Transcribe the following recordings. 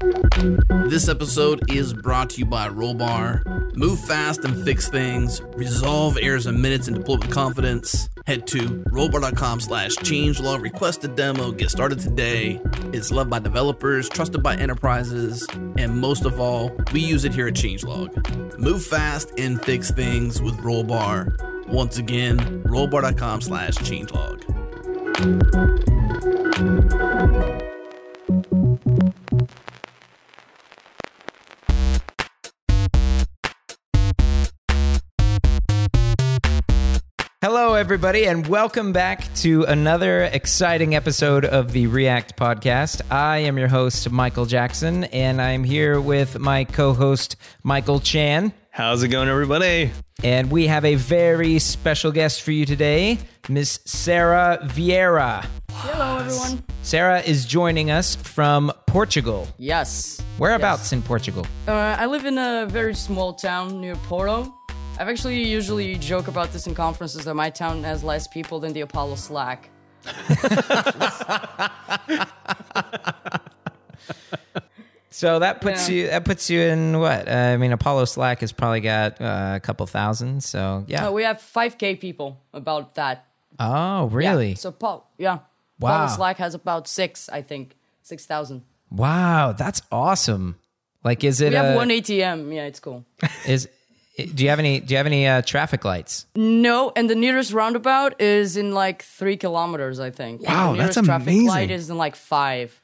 This episode is brought to you by Rollbar. Move fast and fix things. Resolve errors in minutes and deploy with confidence. Head to rollbar.com slash changelog. Request a demo. Get started today. It's loved by developers, trusted by enterprises, and most of all, we use it here at Changelog. Move fast and fix things with Rollbar. Once again, rollbar.com slash changelog. Hello, everybody, and welcome back to another exciting episode of the React Podcast. I am your host, Michael Jackson, and I'm here with my co host, Michael Chan. How's it going, everybody? And we have a very special guest for you today, Miss Sara Vieira. Hello, everyone. Sara is joining us from Portugal. Yes. Whereabouts in Portugal? Uh, I live in a very small town near Porto. I've actually usually joke about this in conferences that my town has less people than the Apollo Slack. So that puts Yeah. you that puts you in what? Uh, I mean, Apollo Slack has probably got uh, a couple thousand. So yeah. Uh, we have 5k people about that. oh, Yeah. really? So Paul, yeah. Wow. Apollo Slack has about six, I think, six thousand. Wow, that's awesome. Like, is it We have a- one ATM. Yeah, it's cool. is? Do you have any? Do you have any uh, traffic lights? no, and the nearest roundabout is in like three kilometers, I think. Wow, the that's nearest traffic amazing. light is in like five.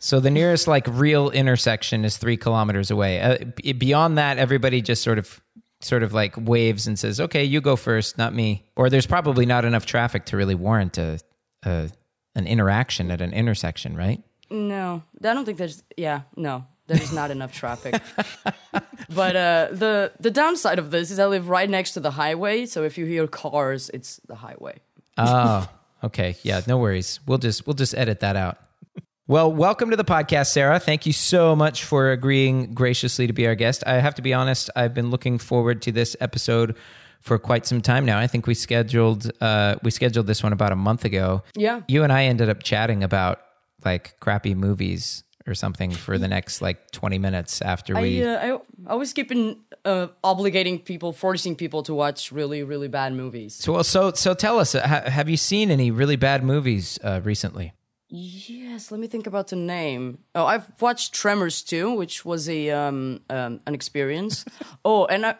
So the nearest like real intersection is three kilometers away. Uh, b- beyond that, everybody just sort of sort of like waves and says, "Okay, you go first, not me." Or there's probably not enough traffic to really warrant a, a an interaction at an intersection, right? No, I don't think there's. Yeah, no, there's not enough traffic. but uh, the the downside of this is I live right next to the highway, so if you hear cars, it's the highway. Oh, okay. Yeah, no worries. We'll just we'll just edit that out. Well, welcome to the podcast, Sara. Thank you so much for agreeing graciously to be our guest. I have to be honest, I've been looking forward to this episode for quite some time now. I think we scheduled uh, we scheduled this one about a month ago. Yeah. You and I ended up chatting about like crappy movies or something for the next like 20 minutes after we I uh, I, I was keeping uh, obligating people, forcing people to watch really really bad movies. So well, so so tell us, uh, ha- have you seen any really bad movies uh, recently? Yes, let me think about the name. Oh, I've watched Tremors 2, which was a um, um an experience. oh, and I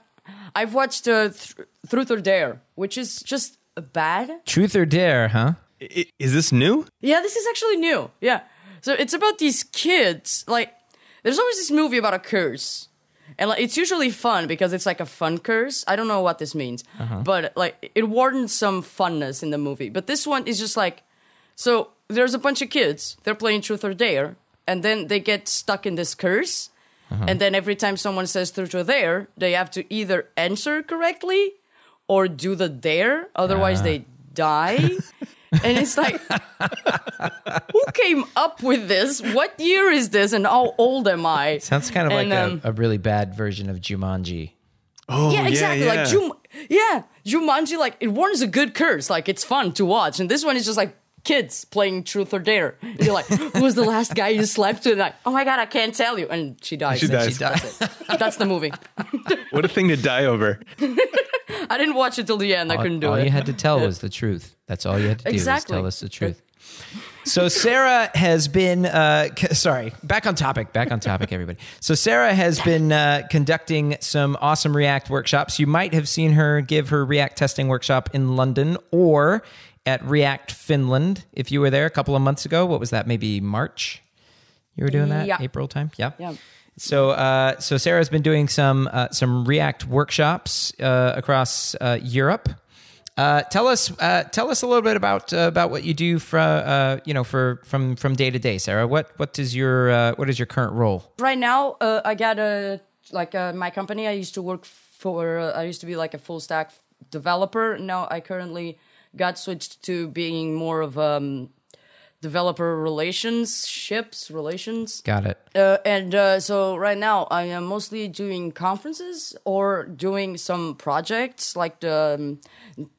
I've watched uh, Th- Truth or Dare, which is just bad. Truth or Dare, huh? I- Is this new? Yeah, this is actually new. Yeah. So it's about these kids. Like, there's always this movie about a curse. And like, it's usually fun because it's like a fun curse. I don't know what this means, uh-huh. but like, it warrants some funness in the movie. But this one is just like, so there's a bunch of kids. They're playing Truth or Dare, and then they get stuck in this curse. Uh-huh. And then every time someone says Truth or Dare, they have to either answer correctly or do the dare. Otherwise, ah. they die. and it's like, who came up with this? What year is this? And how old am I? Sounds kind of And, like um, a, a really bad version of Jumanji. Oh, yeah, exactly. yeah. Like Jum, yeah, Jumanji. Like it warns a good curse. Like it's fun to watch, and this one is just like kids playing Truth or Dare. You're like, who was the last guy you slept with? And like, oh my god, I can't tell you. And she dies. She And dies. That's it. That's the movie. What a thing to die over. I didn't watch it till the end. I couldn't do all it. All you had to tell was the truth. That's all you had to do Exactly. was tell us the truth. So Sara has been uh, c- sorry. Back on topic. Back on topic, everybody. So Sara has been uh, conducting some awesome React workshops. You might have seen her give her React testing workshop in London or at React Finland. If you were there a couple of months ago, what was that? Maybe March. You were doing that Yeah. April time. Yeah. Yeah. So, uh, so Sara's been doing some uh, some React workshops uh, across uh, Europe. Uh, tell us uh, tell us a little bit about uh, about what you do uh, you know for from from day to day, Sara. What what is your uh, what is your current role? right now uh, i got a like uh, my company i used to work for uh, i used to be like a full stack developer now i currently got switched to being more of um developer relationships relations. Got it. Uh, and uh, so right now I am mostly doing conferences or doing some projects like the um,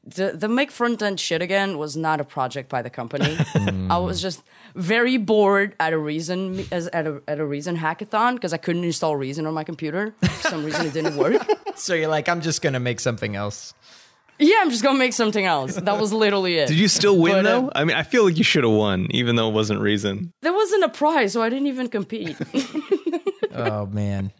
the, the make front end shit again was not a project by the company. I was just very bored at a reason as at a at a reason hackathon because I couldn't install Reason on my computer. For some reason it didn't work. So you're like, I'm just gonna make something else. Yeah, I'm just gonna make something else. That was literally it. Did you still win But, uh, though? I mean, I feel like you should have won, even though it wasn't reason. There wasn't a prize, so I didn't even compete. Oh man,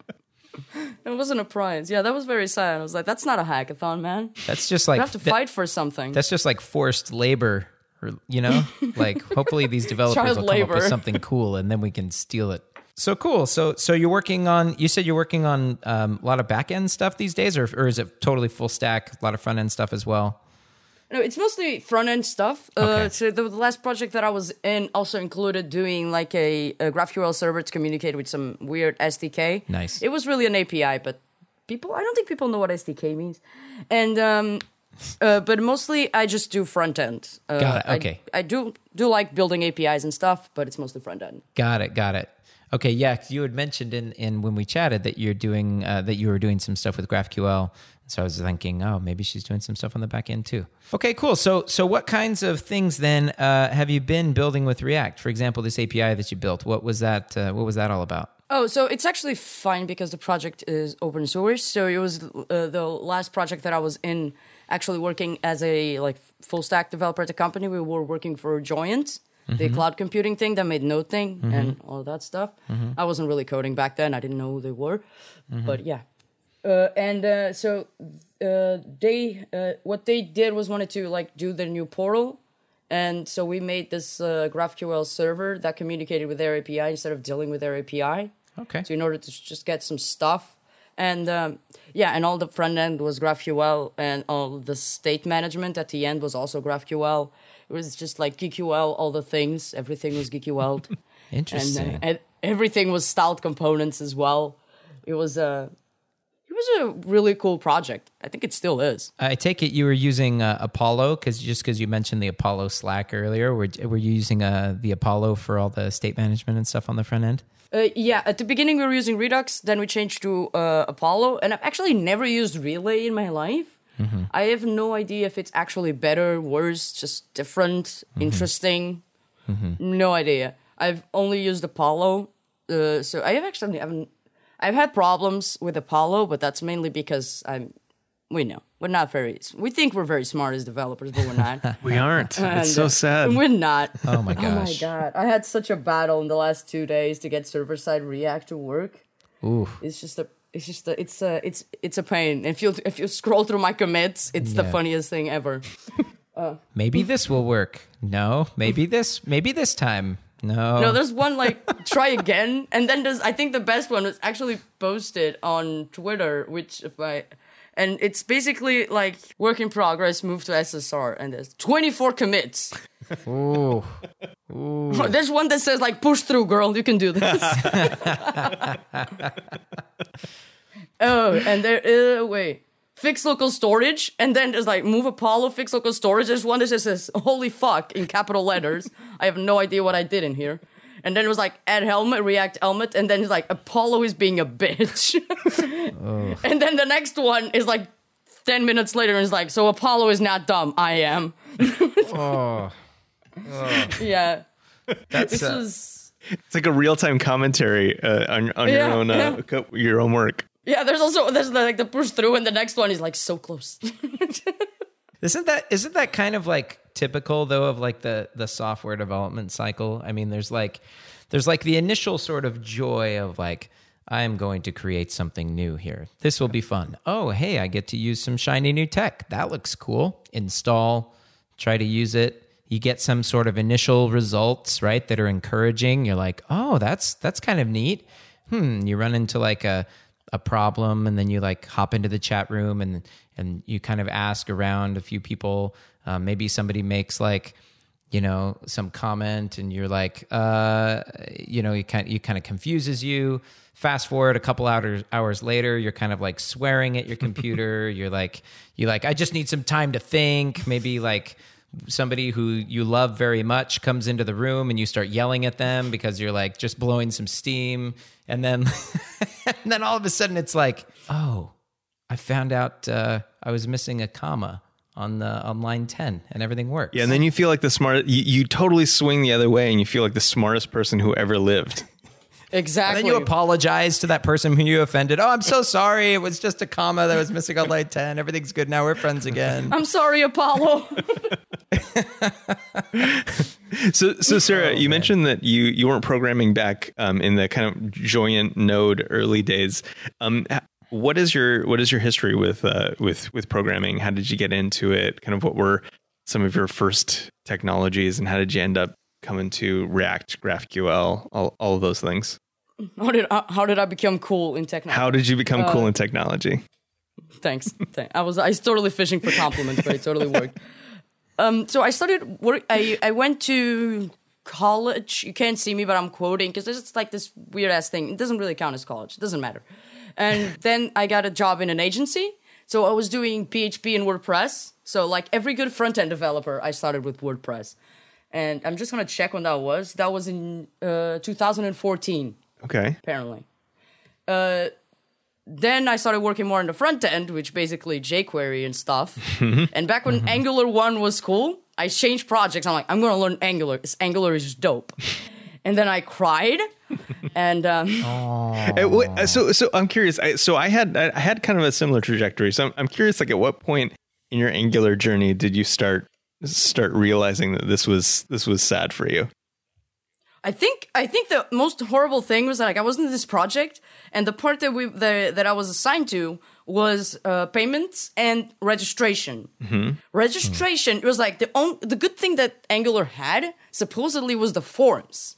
It wasn't a prize. Yeah, that was very sad. I was like, that's not a hackathon, man. that's just like You have to that- fight for something. That's just like forced labor, or you know, like hopefully these developers Child will come up with something cool, and then we can steal it. So cool. So so you're working on. You said you're working on um, a lot of back end stuff these days, or or is it totally full stack? A lot of front end stuff as well. No, it's mostly front end stuff. Okay. Uh, so the, the last project that I was in also included doing like a, a GraphQL server to communicate with some weird SDK. Nice. It was really an API, but people, I don't think people know what SDK means. And um, uh, but mostly I just do front end. Uh, Got it, I- okay. I, do do like building APIs and stuff, but it's mostly front end. Got it. Got it. Okay. Yeah. You had mentioned in, in when we chatted that you're doing uh, that you were doing some stuff with GraphQL. So I was thinking, oh, maybe she's doing some stuff on the back end too. Okay, cool. So so what kinds of things then uh, have you been building with React? For example, this API that you built. What was that? Uh, what was that all about? Oh, so it's actually fine because the project is open source. So it was uh, the last project that I was in, actually working as a like full stack developer at the company. We were working for Joyent, the cloud computing thing that made Node thing and all that stuff. I wasn't really coding back then. I didn't know who they were, but yeah. Uh, and uh, so uh, they uh, what they did was wanted to like do their new portal and so we made this uh, GraphQL server that communicated with their API instead of dealing with their API. Okay. So in order to just get some stuff, and um, yeah, and all the front end was GraphQL, and all the state management at the end was also GraphQL. It was just like GQL, all the things, everything was GQL. Interesting. And, uh, and everything was styled components as well. It was a, it was a really cool project. I think it still is. I take it you were using uh, Apollo because just because you mentioned the Apollo Slack earlier, were, were you using uh, the Apollo for all the state management and stuff on the front end? Uh, yeah, at the beginning we were using Redux, then we changed to uh, Apollo, and I've actually never used Relay in my life. I have no idea if it's actually better, worse, just different, interesting. No idea. I've only used Apollo, uh, so I have actually haven't. I've had problems with Apollo, but that's mainly because I'm. We know we're not very. We think we're very smart as developers, but we're not. We aren't. And, It's so uh, sad. We're not. Oh my Oh my god! I had such a battle in the last two days to get server side React to work. Ooh. It's just a, it's just a, it's a, it's it's a pain. If you if you scroll through my commits, it's the funniest thing ever. Maybe this will work. No. Maybe this. Maybe this time. No. No, there's one like try again, and then there's I think the best one was actually posted on Twitter, which if I. And it's basically like work in progress, move to SSR, and there's 24 commits. Ooh. There's one that says like push through, girl, you can do this. oh, and there uh, wait. Fix local storage, and then there's like move Apollo, fix local storage. There's one that just says holy fuck in capital letters. I have no idea what I did in here. And then it was like add helmet, react helmet, and then it's like Apollo is being a bitch. And then the next one is like 10 minutes later and it's like, so Apollo is not dumb. I am. Oh. Yeah. That's This uh, was It's like a real time commentary uh, on on your own uh, yeah. co- your own work. Yeah, there's also there's like the push through, and the next one is like so close. Isn't that isn't that kind of like typical though of like the the software development cycle? I mean, there's like there's like the initial sort of joy of like I am going to create something new here. This will be fun. Oh, hey, I get to use some shiny new tech. That looks cool. Install, try to use it. You get some sort of initial results, right, that are encouraging. You're like, "Oh, that's that's kind of neat." Hmm, you run into like a a problem and then you like hop into the chat room and and you kind of ask around a few people. Um, maybe somebody makes like you know some comment and you're like uh you know you kind you kind of confuses you. Fast forward a couple hours hours later you're kind of like swearing at your computer. You're like you like I just need some time to think. Maybe like somebody who you love very much comes into the room and you start yelling at them because you're like just blowing some steam and then and then all of a sudden it's like oh i found out uh, i was missing a comma on the on line 10 and everything works Yeah, and then you feel like the smart. You, you totally swing the other way, and you feel like the smartest person who ever lived. and Exactly. then you apologize to that person who you offended. Oh, I'm so sorry. It was just a comma that was missing on line 10. Everything's good now. We're friends again. I'm sorry, Apollo. So, so Sara, Oh, you mentioned that you you weren't programming back um, in the kind of Joyent Node early days. Um, what is your what is your history with uh, with with programming? How did you get into it? Kind of what were some of your first technologies, and how did you end up coming to React, GraphQL, all all of those things? how did I, how did I become cool in technology? How did you become Uh, cool in technology? Thanks. Thank- I was I was totally fishing for compliments, but it totally worked. Um, so I started work. I I went to college. You can't see me, but I'm quoting because it's like this weird ass thing. It doesn't really count as college. It doesn't matter. And then I got a job in an agency. So I was doing PHP and WordPress. So like every good front end developer, I started with WordPress. And I'm just gonna check when that was. That was in uh, 2014 Okay, apparently. Uh, then I started working more on the front end, which basically jQuery and stuff. and back when Angular 1 was cool, I changed projects. I'm like, I'm going to learn Angular. This Angular is dope. and then I cried. and um, so so I'm curious. I, so I had I had kind of a similar trajectory. So I'm, I'm curious. Like, at what point in your Angular journey did you start start realizing that this was this was sad for you? I think I think the most horrible thing was that like I was in this project, and the part that we the, that I was assigned to was uh, payments and registration. Mm-hmm. Registration it was like the on, the good thing that Angular had supposedly was the forms.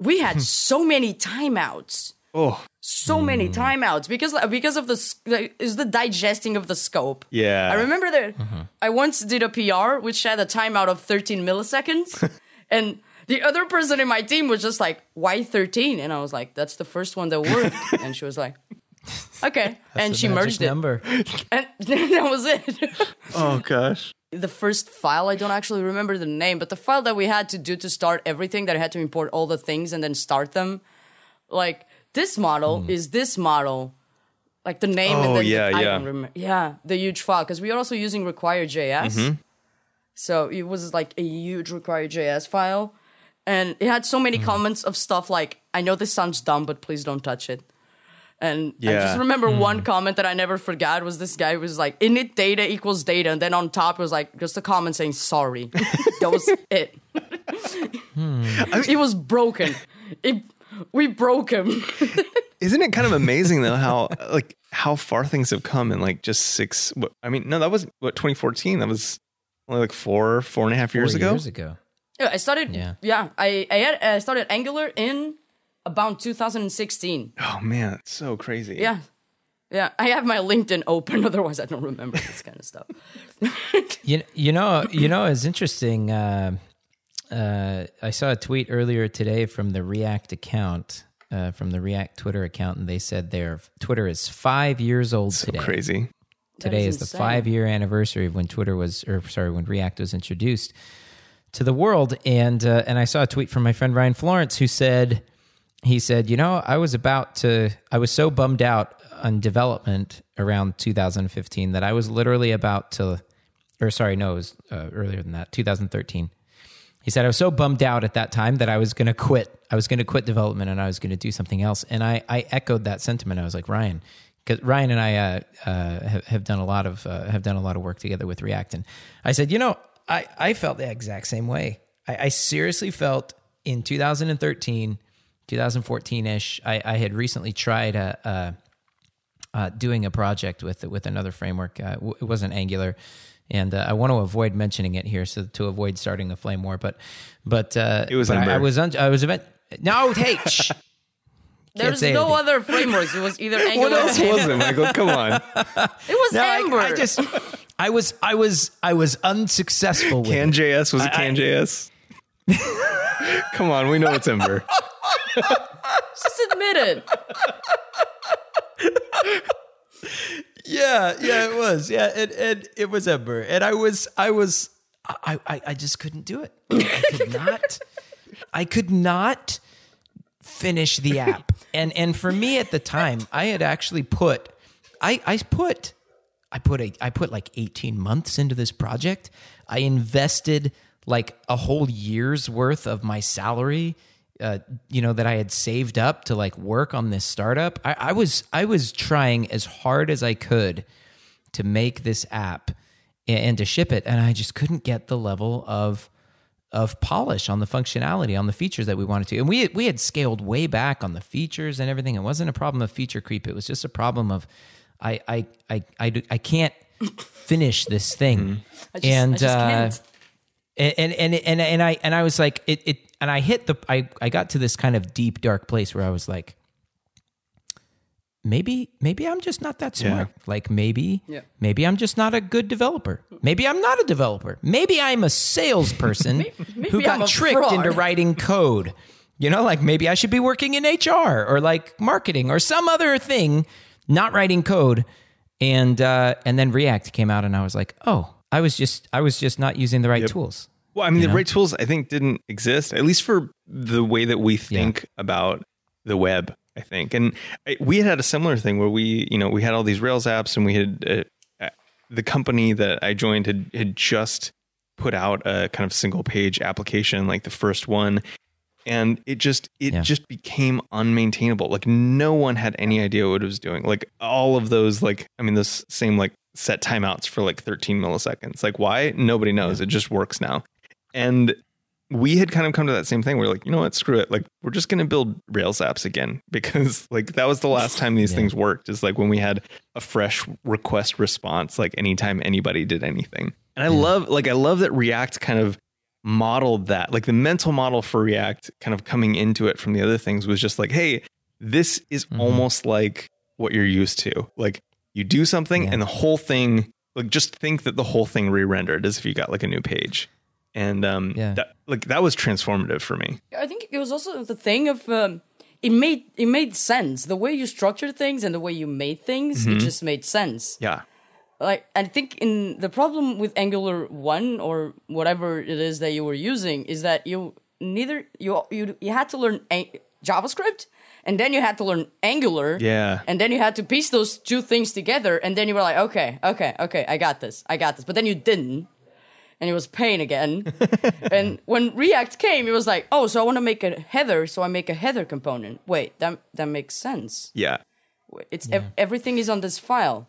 We had hmm. so many timeouts, Oh, so many hmm. timeouts because because of the like, is the digesting of the scope. Yeah. I remember that uh-huh. I once did a PR which had a timeout of 13 milliseconds, and the other person in my team was just like, "Why 13?" And I was like, "That's the first one that worked." and she was like, "Okay," and she magic merged it, number. and that was it. oh gosh. the first file i don't actually remember the name but the file that we had to do to start everything that i had to import all the things and then start them like this model Hmm. is this model like the name Oh, and then yeah, I yeah. don't remember yeah the huge file because we are also using require.js Mm-hmm. so it was like a huge require.js file and it had so many Hmm. comments of stuff like i know this sounds dumb but please don't touch it and I just remember one comment that I never forgot was this guy was like, init data equals data. And then on top it was like just a comment saying sorry. that was it. it was broken. It, we broke him. Isn't it kind of amazing though how like how far things have come in like just six? What, I mean, no, that was what 2014. That was only like four four and a half years Four ago. Years ago. Yeah, I started, Yeah. yeah, I, I, had, I started Angular in about 2016. Oh man, it's so crazy. Yeah. Yeah, I have my LinkedIn open, otherwise I don't remember this kind of stuff. You, you know, you know, it's interesting. Uh, uh, I saw a tweet earlier today from the React account, uh, from the React Twitter account, and they said their Twitter is five years old so today. crazy. Today is is, the five year anniversary of when Twitter was, or sorry, when React was introduced to the world. And uh, and I saw a tweet from my friend Ryan Florence who said, he said, you know, I was about to, I was so bummed out on development around 2015 that I was literally about to, or sorry, no, it was uh, earlier than that, 2013. He said, I was so bummed out at that time that I was going to quit. I was going to quit development and I was going to do something else. And I, I echoed that sentiment. I was like, Ryan, because Ryan and I uh, uh, have, have done a lot of uh, have done a lot of work together with React, and I said, you know, I, I felt the exact same way. I, I seriously felt in 2013, 2014 ish. I, I had recently tried a, a uh, doing a project with with another framework. Uh, w- it wasn't Angular, and uh, I want to avoid mentioning it here, so to avoid starting a flame war. But but uh, It was but I, I was un- I was event. No, hey, shh. There's no anything. other frameworks. It was either Angular What else was it, Michael? Come on. It was No, I, I just I was I was I was unsuccessful with it. CanJS was it I- I- CanJS? Come on, we know it's Ember. just admit it. Yeah, yeah, it was. Yeah, and, it it was Ember, and I was I was I, I, I just couldn't do it. I could not. I could not finish the app. And and for me at the time, I had actually put, I I put, I put a I put like eighteen months into this project. I invested like a whole year's worth of my salary. Uh, you know that I had saved up to like work on this startup. I, I was I was trying as hard as I could to make this app and to ship it and i just couldn't get the level of of polish on the functionality on the features that we wanted to and we we had scaled way back on the features and everything it wasn't a problem of feature creep it was just a problem of i i i i, I can't finish this thing I just, and I just uh, can't. and and and and I and I was like it it and I hit the I I got to this kind of deep dark place where I was like maybe maybe I'm just not that smart. Like maybe Yeah. maybe I'm just not a good developer. Maybe I'm not a developer. Maybe I'm a salesperson maybe who got tricked fraud. into writing code. You know, like maybe I should be working in HR or like marketing or some other thing, not writing code. And uh, and then React came out, and I was like, oh, I was just I was just not using the right tools. Well, I mean, the right tools I think didn't exist, at least for the way that we think about the web. I think, and I, we had had a similar thing where we, you know, we had all these Rails apps, and we had uh, uh, the company that I joined had had just put out a kind of single page application, like the first one, and it just it Yeah. just became unmaintainable. Like no one had any idea what it was doing. Like all of those, like I mean, those same like set timeouts for like 13 milliseconds. Like why? Nobody knows. It just works now. And we had kind of come to that same thing. We're like, you know what? Screw it. Like we're just gonna build Rails apps again because like that was the last time these things worked. Is like when we had a fresh request response. Like anytime anybody did anything. And I love like I love that React kind of modeled that. Like the mental model for React kind of coming into it from the other things was just like, hey, this is almost like what you're used to. Like you do something Yeah. and the whole thing like just think that the whole thing re-rendered as if you got like a new page. And um Yeah. that like that was transformative for me. I think it was also the thing of um, it made it made sense. The way you structured things and the way you made things, it just made sense. Yeah. Like I think in the problem with Angular one or whatever it is that you were using is that you neither you you you had to learn Ang- JavaScript and then you had to learn Angular. Yeah. And then you had to piece those two things together, and then you were like, okay, okay, okay, I got this, I got this. But then you didn't, and it was pain again. and when React came, it was like, oh, so I want to make a header, so I make a header component. Wait, that that makes sense. Yeah. It's ev- everything is on this file.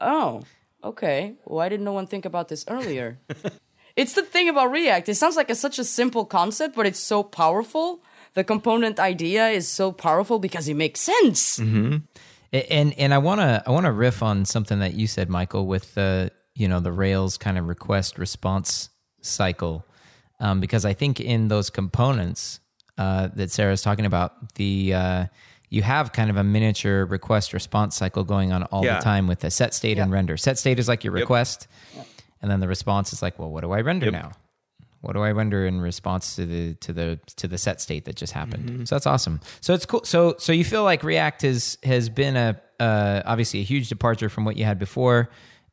Oh, okay. Why didn't no one think about this earlier? it's the thing about React. It sounds like a, such a simple concept, but it's so powerful. The component idea is so powerful because it makes sense. A- and and I want to I want to riff on something that you said, Michael, with the you know the Rails kind of request response cycle, um, because I think in those components uh, that Sara's talking about, the uh, you have kind of a miniature request response cycle going on all Yeah. the time with the set state and render. Set state is like your request, and then the response is like, well, what do I render now? What do I render in response to the to the to the set state that just happened? So that's awesome. So it's cool. So so you feel like React is has been a uh, obviously a huge departure from what you had before,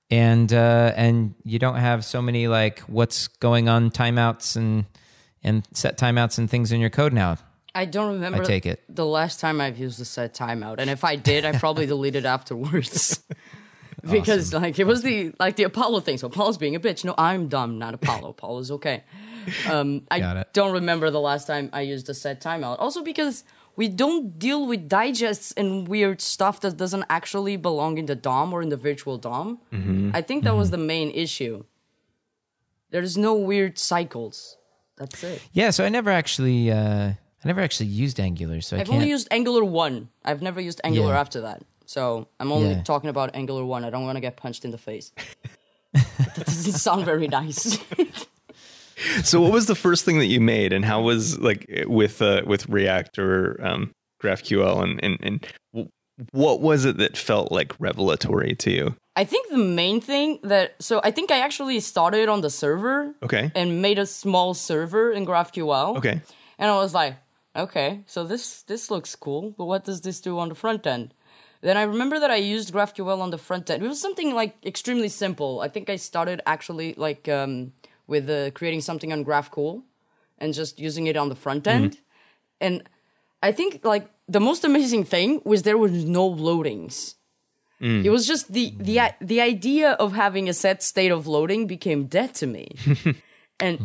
and uh, and you don't have so many like what's going on timeouts and and set timeouts and things in your code now. I don't remember I take it. the last time I've used the set timeout, and if I did, I probably deleted afterwards. because like it was the like the Apollo thing. So Apollo's being a bitch. No, I'm dumb, not Apollo. Apollo's okay. Um, I don't remember the last time I used the set timeout. Also because we don't deal with digests and weird stuff that doesn't actually belong in the DOM or in the virtual DOM. Mm-hmm. I think that was the main issue. There's no weird cycles. That's it. Yeah. So I never actually uh, I never actually used Angular. So I I've can't. only used Angular 1. I've never used Angular Yeah. after that. So I'm only Yeah. talking about Angular 1. I don't want to get punched in the face. that doesn't sound very nice. So what was the first thing that you made and how was like with uh, with React or um, GraphQL and, and and w- what was it that felt like revelatory to you? I think the main thing that. So I think I actually started on the server Okay. and made a small server in GraphQL. Okay. And I was like, okay, so this this looks cool, but what does this do on the front end? Then I remember that I used GraphQL on the front end. It was something like extremely simple. I think I started actually like um, with uh, creating something on Graphcool and just using it on the front end. And I think like the most amazing thing was there was no loadings. It was just the the the idea of having a set state of loading became dead to me. and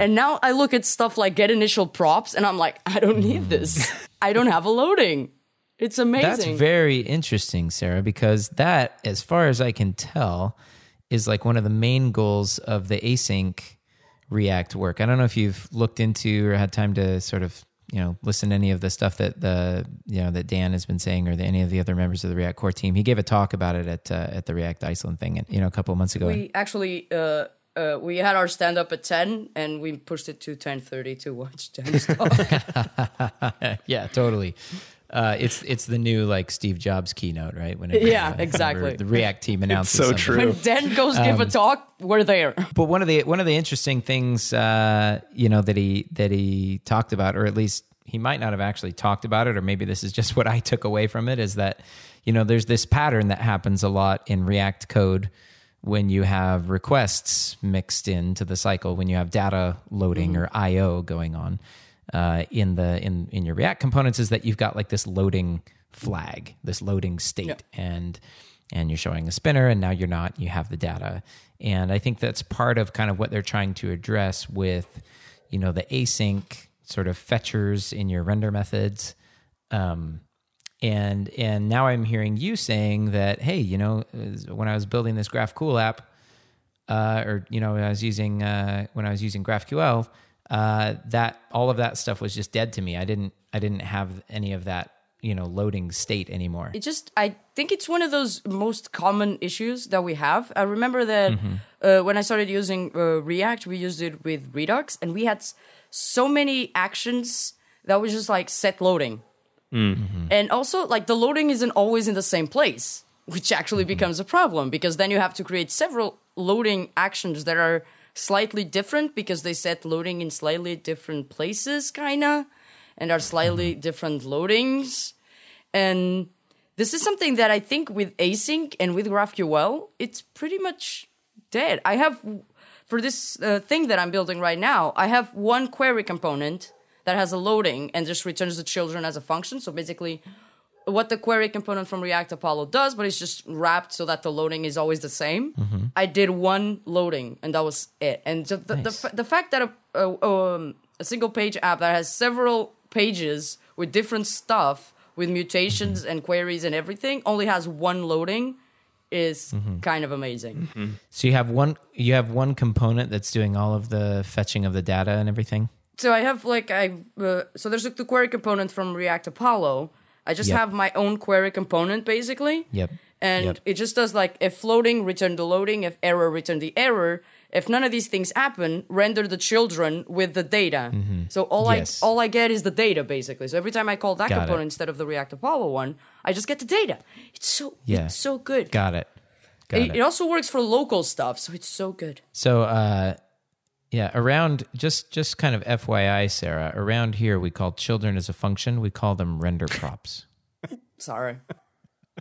and now I look at stuff like get initial props and I'm like I don't need this. I don't have a loading. It's amazing. That's very interesting, Sara, because that, as far as I can tell, is like one of the main goals of the async React work. I don't know if you've looked into or had time to sort of you know listen to any of the stuff that the you know that Dan has been saying or the, any of the other members of the React core team. He gave a talk about it at uh, at the React Iceland thing, and you know a couple of months ago. we actually uh, uh, we had our stand up at 10 and we pushed it to 10:30 to watch Dan's talk. yeah, totally. Uh, it's it's the new like Steve Jobs keynote, right? Whenever, Yeah, whenever exactly. The React team announces so something. true. when Dan goes give Um, a talk, we're there. But one of the one of the interesting things, uh, you know, that he that he talked about, or at least he might not have actually talked about it, or maybe this is just what I took away from it, is that you know there's this pattern that happens a lot in React code when you have requests mixed into the cycle, when you have data loading or I/O going on uh, in the in in your React components, is that you've got like this loading flag, this loading state, and and you're showing a spinner and now you're not you have the data. And i think that's part of kind of what they're trying to address with you know the async sort of fetchers in your render methods. Um, and and now i'm hearing you saying that hey you know when i was building this graphql app uh, or you know when i was using uh, when i was using graphql uh, that all of that stuff was just dead to me i didn't i didn't have any of that you know loading state anymore It just, I think it's one of those most common issues that we have. I remember that Mm-hmm. uh, when I started using uh, React, we used it with Redux, and we had so many actions that was just like set loading. Mm-hmm. And also, like the loading isn't always in the same place, which actually Mm-hmm. becomes a problem because then you have to create several loading actions that are slightly different because they set loading in slightly different places, kinda, and are slightly Mm-hmm. different loadings. And this is something that I think with async and with GraphQL, it's pretty much dead. I have for this uh, thing that I'm building right now, I have one query component that has a loading and just returns the children as a function. So basically, what the query component from React Apollo does, but it's just wrapped so that the loading is always the same. Mm-hmm. I did one loading and that was it. And the, the, the, fa- the fact that a, a, um, a single page app that has several pages with different stuff, with mutations mm-hmm. and queries and everything, only has one loading is mm-hmm. kind of amazing. So you have one you have one component that's doing all of the fetching of the data and everything. So I have like I uh, so there's like the query component from React Apollo. I just Yep. have my own query component basically. Yep. And Yep. it just does like if floating, return the loading. If error, return the error. If none of these things happen, render the children with the data. So all Mm-hmm. Yes. I all I get is the data basically. So every time I call that Got it. component instead of the React Apollo one, I just get the data. It's so Yeah. it's so good. Got it. Got it, it. it also works for local stuff, so it's so good. So uh yeah, around just just kind of FYI, Sara, around here we call children as a function, we call them render props. Sorry.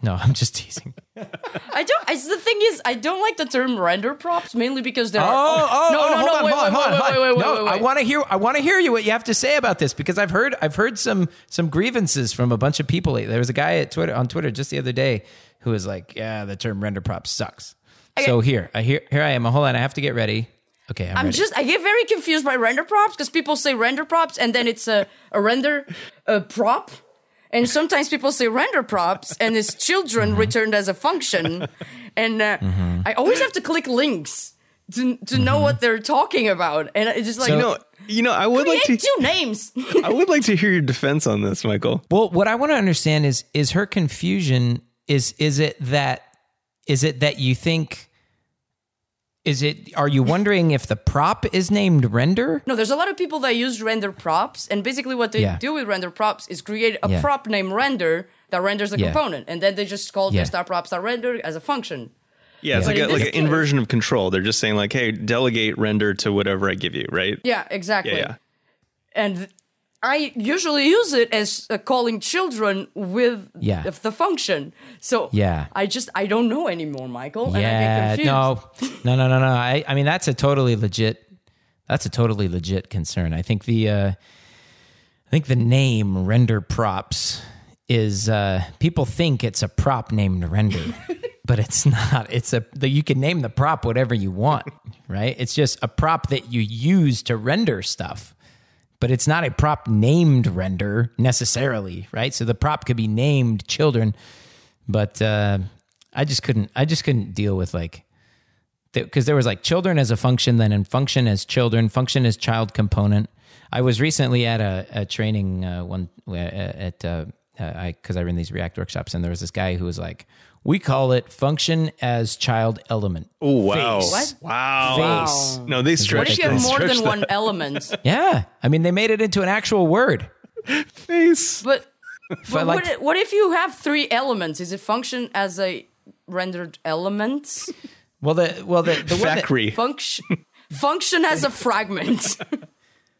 No, I'm just teasing. I don't. I, the thing is, I don't like the term render props mainly because there Oh, oh, no, oh, no, hold no, on, wait, hold on, wait, hold on, wait, hold on. wait, wait, no, wait, wait, I want to hear I want to hear you what you have to say about this because I've heard I've heard some some grievances from a bunch of people. There was a guy at Twitter on Twitter just the other day who was like, "Yeah, the term render prop sucks." So here, I here here I am. Hold on, I have to get ready. Okay, I'm, I'm ready. just. I get very confused by render props because people say render props and then it's a a render a prop. And sometimes people say render props and it's children Mm-hmm. returned as a function. And uh, I always have to click links to, to know what they're talking about. And it's just like, So- You know, you know, I would like to. two names. I would like to hear your defense on this, Michael. Well, what I want to understand is is her confusion is is it that is it that you think is it are you wondering if the prop is named render? No, there's a lot of people that use render props, and basically what they Yeah. do with render props is create a Yeah. prop named render that renders a Yeah. component, and then they just call Yeah. this dot props dot render as a function. Yeah, it's But like a, like an inversion of control. They're just saying like, "Hey, delegate render to whatever I give you." Right? Yeah, exactly. Yeah, yeah. And I usually use it as uh, calling children with Yeah. the- function. So Yeah. I just I don't know anymore, Michael. and I Yeah, get confused. no, no, no, no, no. I, I mean, that's a totally legit that's a totally legit concern. I think the uh, I think the name render props is uh, people think it's a prop named render, but it's not. It's a the, you can name the prop whatever you want, right? It's just a prop that you use to render stuff. But it's not a prop named render necessarily, right? So the prop could be named children, but uh, I just couldn't. I just couldn't deal with like because there was like children as a function, then in function as children, function as child component. I was recently at a, a training uh, one uh, at uh, I because I run these React workshops, and there was this guy who was like, "We call it function as child element." Oh wow! Face. What? Wow! Face. No, they stretch. What if you have more than stretched one element? Yeah, I mean they made it into an actual word. face. But, but like- what, what if you have three elements? Is it function as a rendered element? Well, the well the the one that, Function function as a fragment.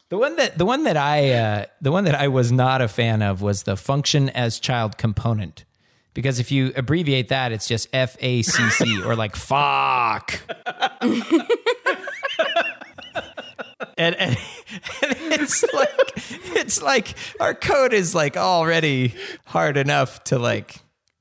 the one that the one that I uh, the one that I was not a fan of was the function as child component. Because if you abbreviate that, it's just F A C C or like fuck. and, and, and it's like it's like our code is like already hard enough to like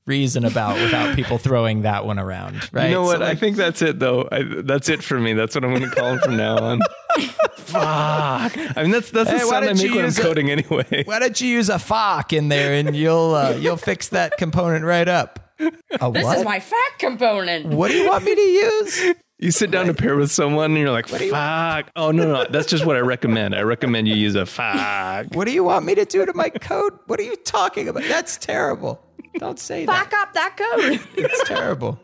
reason about without people throwing that one around, right? You know So, what? I think that's it, though. I, that's it for me. That's what I'm going to call him from now on. Fuck. I mean, that's that's Hey, the why sound I don't make when I'm use a- coding anyway. why don't you use a fuck in there and you'll uh, you'll fix that component right up? A This what? is my fact component. what do you want me to use? You sit down to pair with someone, and you're like, "Fuck." Oh no, no, that's just what I recommend. I recommend you use a fuck. What do you want me to do to my code? What are you talking about? That's terrible. Don't say that. Back up that code. It's terrible.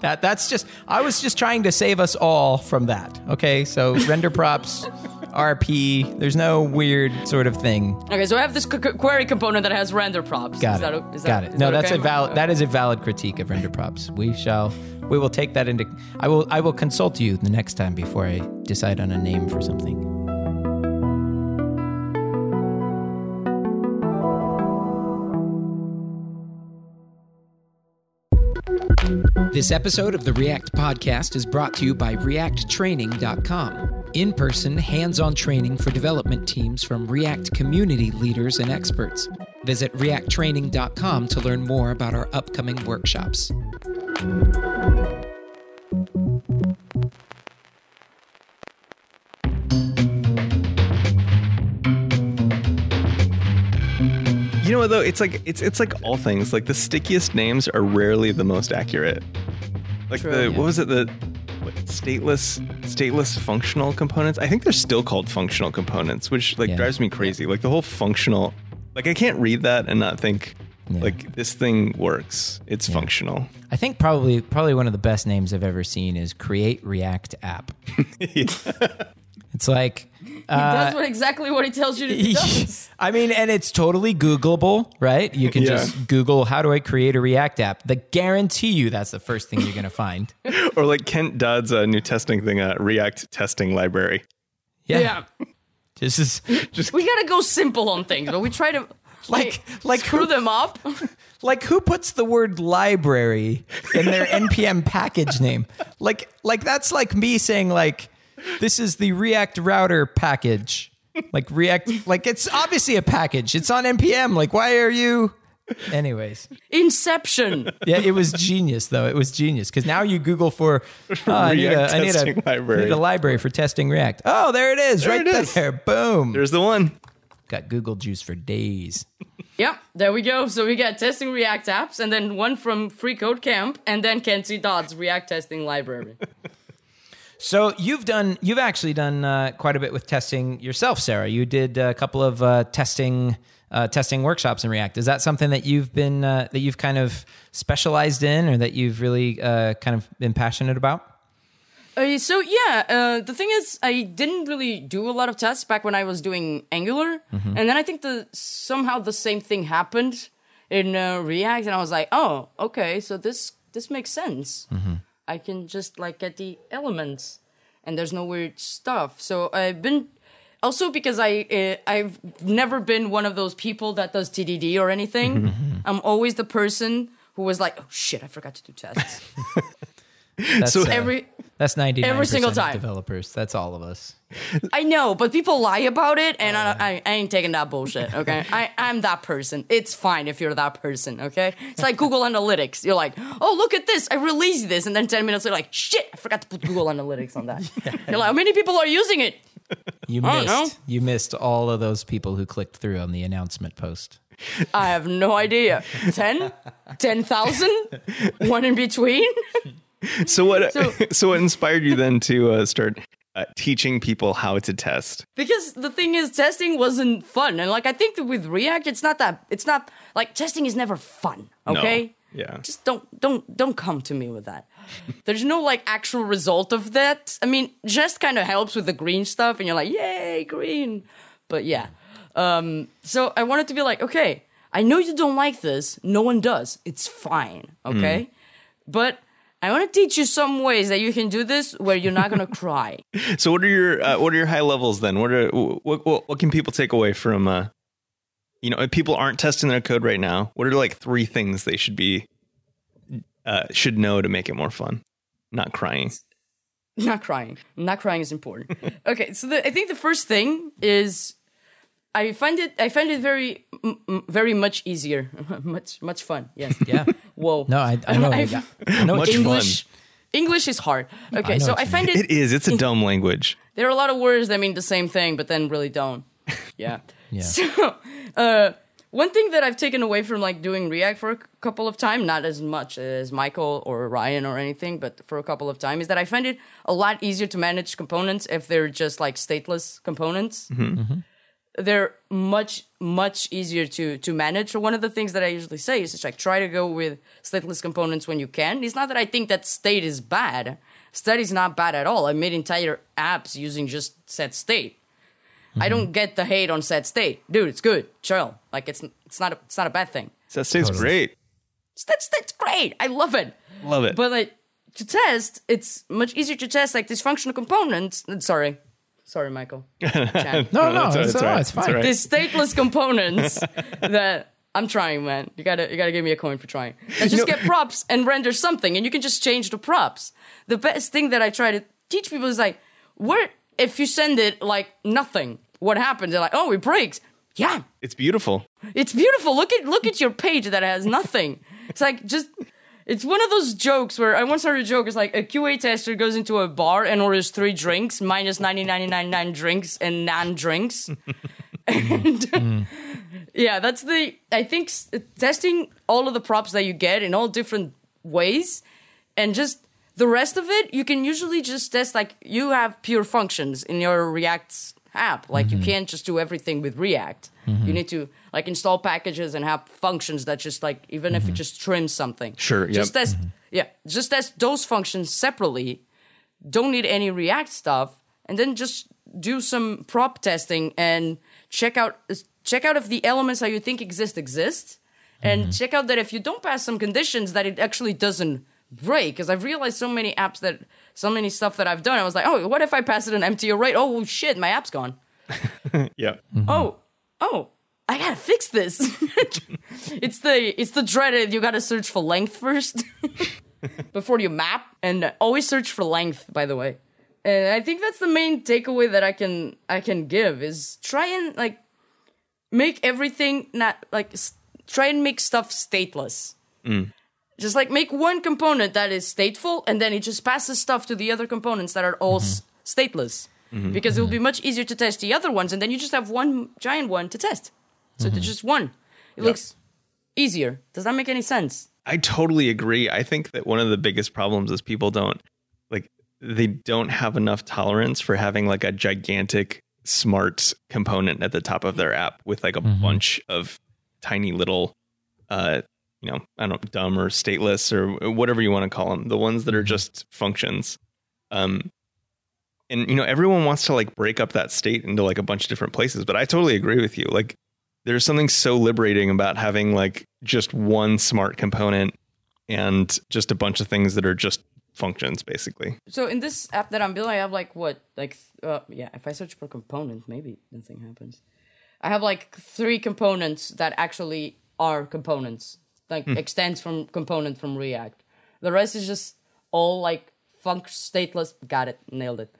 That that's just I was just trying to save us all from that. Okay? So render props, RP, there's no weird sort of thing. Okay, so I have this qu- qu- query component that has render props. Got is it. That, is Got that, it. No, that that's okay? a valid oh. that is a valid critique of render props. We shall we will take that into I will I will consult you the next time before I decide on a name for something. This episode of the React Podcast is brought to you by ReactTraining.com. In person, hands on training for development teams from React community leaders and experts. Visit ReactTraining.com to learn more about our upcoming workshops. You know what though? It's like it's it's like all things. Like the stickiest names are rarely the most accurate. Like True. the Yeah. what was it? The what, stateless stateless functional components. I think they're still called functional components, which like Yeah. drives me crazy. Like the whole functional. Like I can't read that and not think Yeah. like this thing works. It's functional. I think probably probably one of the best names I've ever seen is Create React App. It's like That's what, exactly what he tells you to do. I mean, and it's totally Googleable, right? You can Yeah. just Google how do I create a React app. The guarantee you that's the first thing you're going to find. or like Kent Dodds' uh, new testing thing, uh, React testing library. Yeah. Yeah. This is just We gotta go simple on things, but we try to Like- like screw who- them up. like who puts the word library in their npm package name? Like like that's like me saying like this is the React router package. Like React like it's obviously a package. It's on npm. Like why are you Anyways, Inception. yeah, it was genius though. It was genius because now you Google for oh, I need a React I need a, testing I library. need a library for testing React. Oh, there it is, right it is. there. Boom. There's the one. Got Google juice for days. Yep, there we go. So we got testing React apps, and then one from Free Code Camp, and then Kent C. Dodds' React testing library. So you've done, you've actually done uh, quite a bit with testing yourself, Sara. You did a couple of uh, testing, uh, testing workshops in React. Is that something that you've been, uh, that you've kind of specialized in, or that you've really uh, kind of been passionate about? Uh, so yeah, uh, the thing is, I didn't really do a lot of tests back when I was doing Angular, and then I think the somehow the same thing happened in uh, React, and I was like, oh, okay, so this this makes sense. I can just like get the elements, and there's no weird stuff. So I've been also because I uh, I've never been one of those people that does TDD or anything. I'm always the person who was like, oh shit, I forgot to do tests. That's, So uh, Every that's ninety nine Every single time. developers. That's all of us. I know, but people lie about it, and I, I, I ain't taking that bullshit. Okay, I, I'm that person. It's fine if you're that person. Okay, it's like Google Analytics. You're like, oh look at this, I released this, and then ten minutes later, like, shit, I forgot to put Google Analytics on that. You're like, how many people are using it? You missed. You missed all of those people who clicked through on the announcement post. I have no idea. 10? 10,000? One in between? So what? So, So- what inspired you then to uh, start uh, teaching people how to test? because the thing is, testing wasn't fun. And like, I think that with React, it's not that, it's not, like, testing is never fun. No. Okay? Yeah. Just don't, don't, don't come to me with that. There's no like actual result of that. I mean, just kind of helps with the green stuff, and you're like, yay, green. But yeah. Um, so I wanted to be like, okay, I know you don't like this. No one does. It's fine. Okay. But I want to teach you some ways that you can do this where you're not gonna cry. So what are your uh, what are your high levels then? What are what what, what can people take away from? Uh, you know, if people aren't testing their code right now, what are like three things they should be uh, should know to make it more fun? Not crying. not crying. Not crying is important. okay, so the, I think the first thing is I find it I find it very m- m- very much easier, much much fun. Yes. Yeah. Whoa. No, I, I know. I, I've- I know Much what you- English. English is hard. Okay, know so I find it, It is. It's a dumb language. there are a lot of words that mean the same thing, but then really don't. Yeah. Yeah. So, uh, one thing that I've taken away from like doing React for a c- couple of time, not as much as Michael or Ryan or anything, but for a couple of time, is that I find it a lot easier to manage components if they're just like stateless components. They're much much easier to to manage. So one of the things that I usually say is just like try to go with stateless components when you can. It's not that I think that state is bad. State is not bad at all. I made entire apps using just set state. I don't get the hate on set state, dude. It's good, chill. Like it's it's not a, it's not a bad thing. So that stays great. Set state's great. I love it. Love it. But like to test, it's much easier to test like these functional components. Sorry, sorry, Michael. Chan. No, no, that's all right, it's, that's all no, right, it's fine. all right. these stateless components that I'm trying, man. You gotta you gotta give me a coin for trying. And just get props and render something, and you can just change the props. The best thing that I try to teach people is like, what if you send it like nothing? What happens? They're like, oh, it breaks. Yeah, It's beautiful. it's beautiful. Look at look at your page that has nothing. It's like just it's one of those jokes where I once heard a joke. It's like a QA tester goes into a bar and orders three drinks, minus ninety nine nine nine drinks and non drinks. and yeah, that's the I think testing all of the props that you get in all different ways, and just the rest of it, you can usually just test like you have pure functions in your React app. Like you mm-hmm. can't just do everything with React. You mm-hmm. need to like install packages and have functions that just like even if it mm-hmm. just trims something. Sure, yep. Just test yeah, just test those functions separately. Don't need any React stuff, and then just do some prop testing and check out check out if the elements that you think exist exist, and check out that if you don't pass some conditions that it actually doesn't break. Because I've realized so many apps that so many stuff that I've done, I was like, oh, what if I pass it an empty array? Oh shit, my app's gone. Yeah. Mm-hmm. Oh, oh, I gotta fix this. it's the it's the dreaded. You gotta search for length first before you map, and always search for length. By the way, and I think that's the main takeaway that I can I can give is try and like make everything not like s- try and make stuff stateless. Mm. Just like make one component that is stateful, and then it just passes stuff to the other components that are all s- stateless. Mm-hmm. Because it will be mm-hmm. much easier to test the other ones, and then you just have one giant one to test. So it's mm-hmm. just one. It looks easier. Does that make any sense? I totally agree. I think that one of the biggest problems is people don't like they don't have enough tolerance for having like a gigantic smart component at the top of their app with like a bunch of tiny little uh you know, I don't know, dumb or stateless or whatever you want to call them, the ones that are just functions. Um and you know, everyone wants to like break up that state into like a bunch of different places, but I totally agree with you. Like there's something so liberating about having like just one smart component and just a bunch of things that are just functions basically. So in this app that I'm building, I have like what, like uh, yeah. If I search for component, maybe nothing happens. I have like three components that actually are components, like extends from component from React. The rest is just all like func stateless. Got it, nailed it.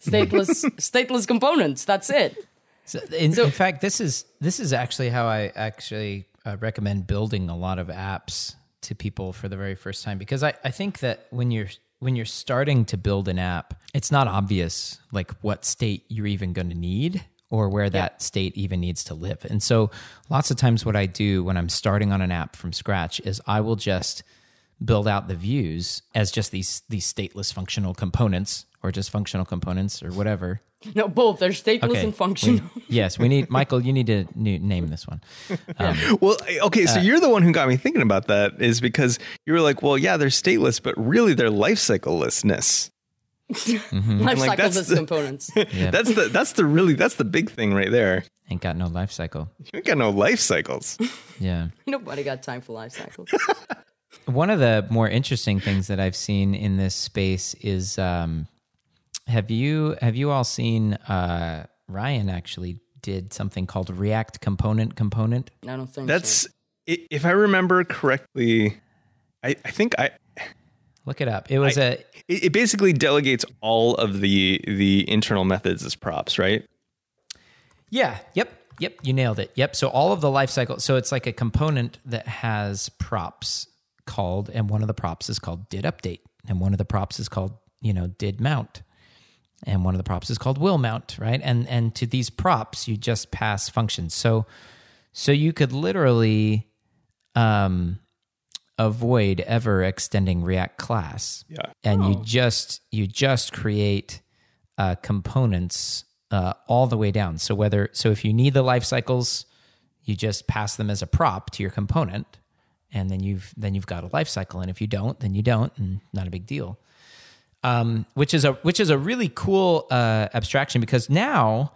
Stateless, stateless components. That's it. So in, So- in fact, this is this is actually how I actually uh, recommend building a lot of apps to people for the very first time because I, I think that when you're when you're starting to build an app, it's not obvious like what state you're even going to need or where that state even needs to live. And so lots of times what I do when I'm starting on an app from scratch is I will just build out the views as just these these stateless functional components or just functional components or whatever No, both. They're stateless and functional. we- yes, we need Michael. You need to new, name this one. Um, well, eh, okay, so uh, you're the one who got me thinking about that is because you were like, well, yeah, they're stateless, but really they're life cyclelessness. Life like, that's the- components. Yeah. That's the that's the really that's the big thing right there. Ain't got no life cycle. You ain't got no life cycles. Yeah. Nobody got time for life cycles. One of the more interesting things that I've seen in this space is um, have you have you all seen uh, Ryan actually did something called React Component Component? I don't think That's so. if I remember correctly. I, I think I Look it up. It was a it, it basically delegates all of the the internal methods as props, right? Yeah. Yep. Yep. You nailed it. Yep. So all of the life cycle. So it's like a component that has props called, and one of the props is called did update, and one of the props is called you know did mount, and one of the props is called will mount, right? And and to these props you just pass functions. So so you could literally um, avoid ever extending React class Yeah. and you just you just create uh, components uh, all the way down. So whether so if you need the life cycles, you just pass them as a prop to your component, and then you've then you've got a life cycle. And if you don't, then you don't, and not a big deal. Um, which is a which is a really cool uh, abstraction because now,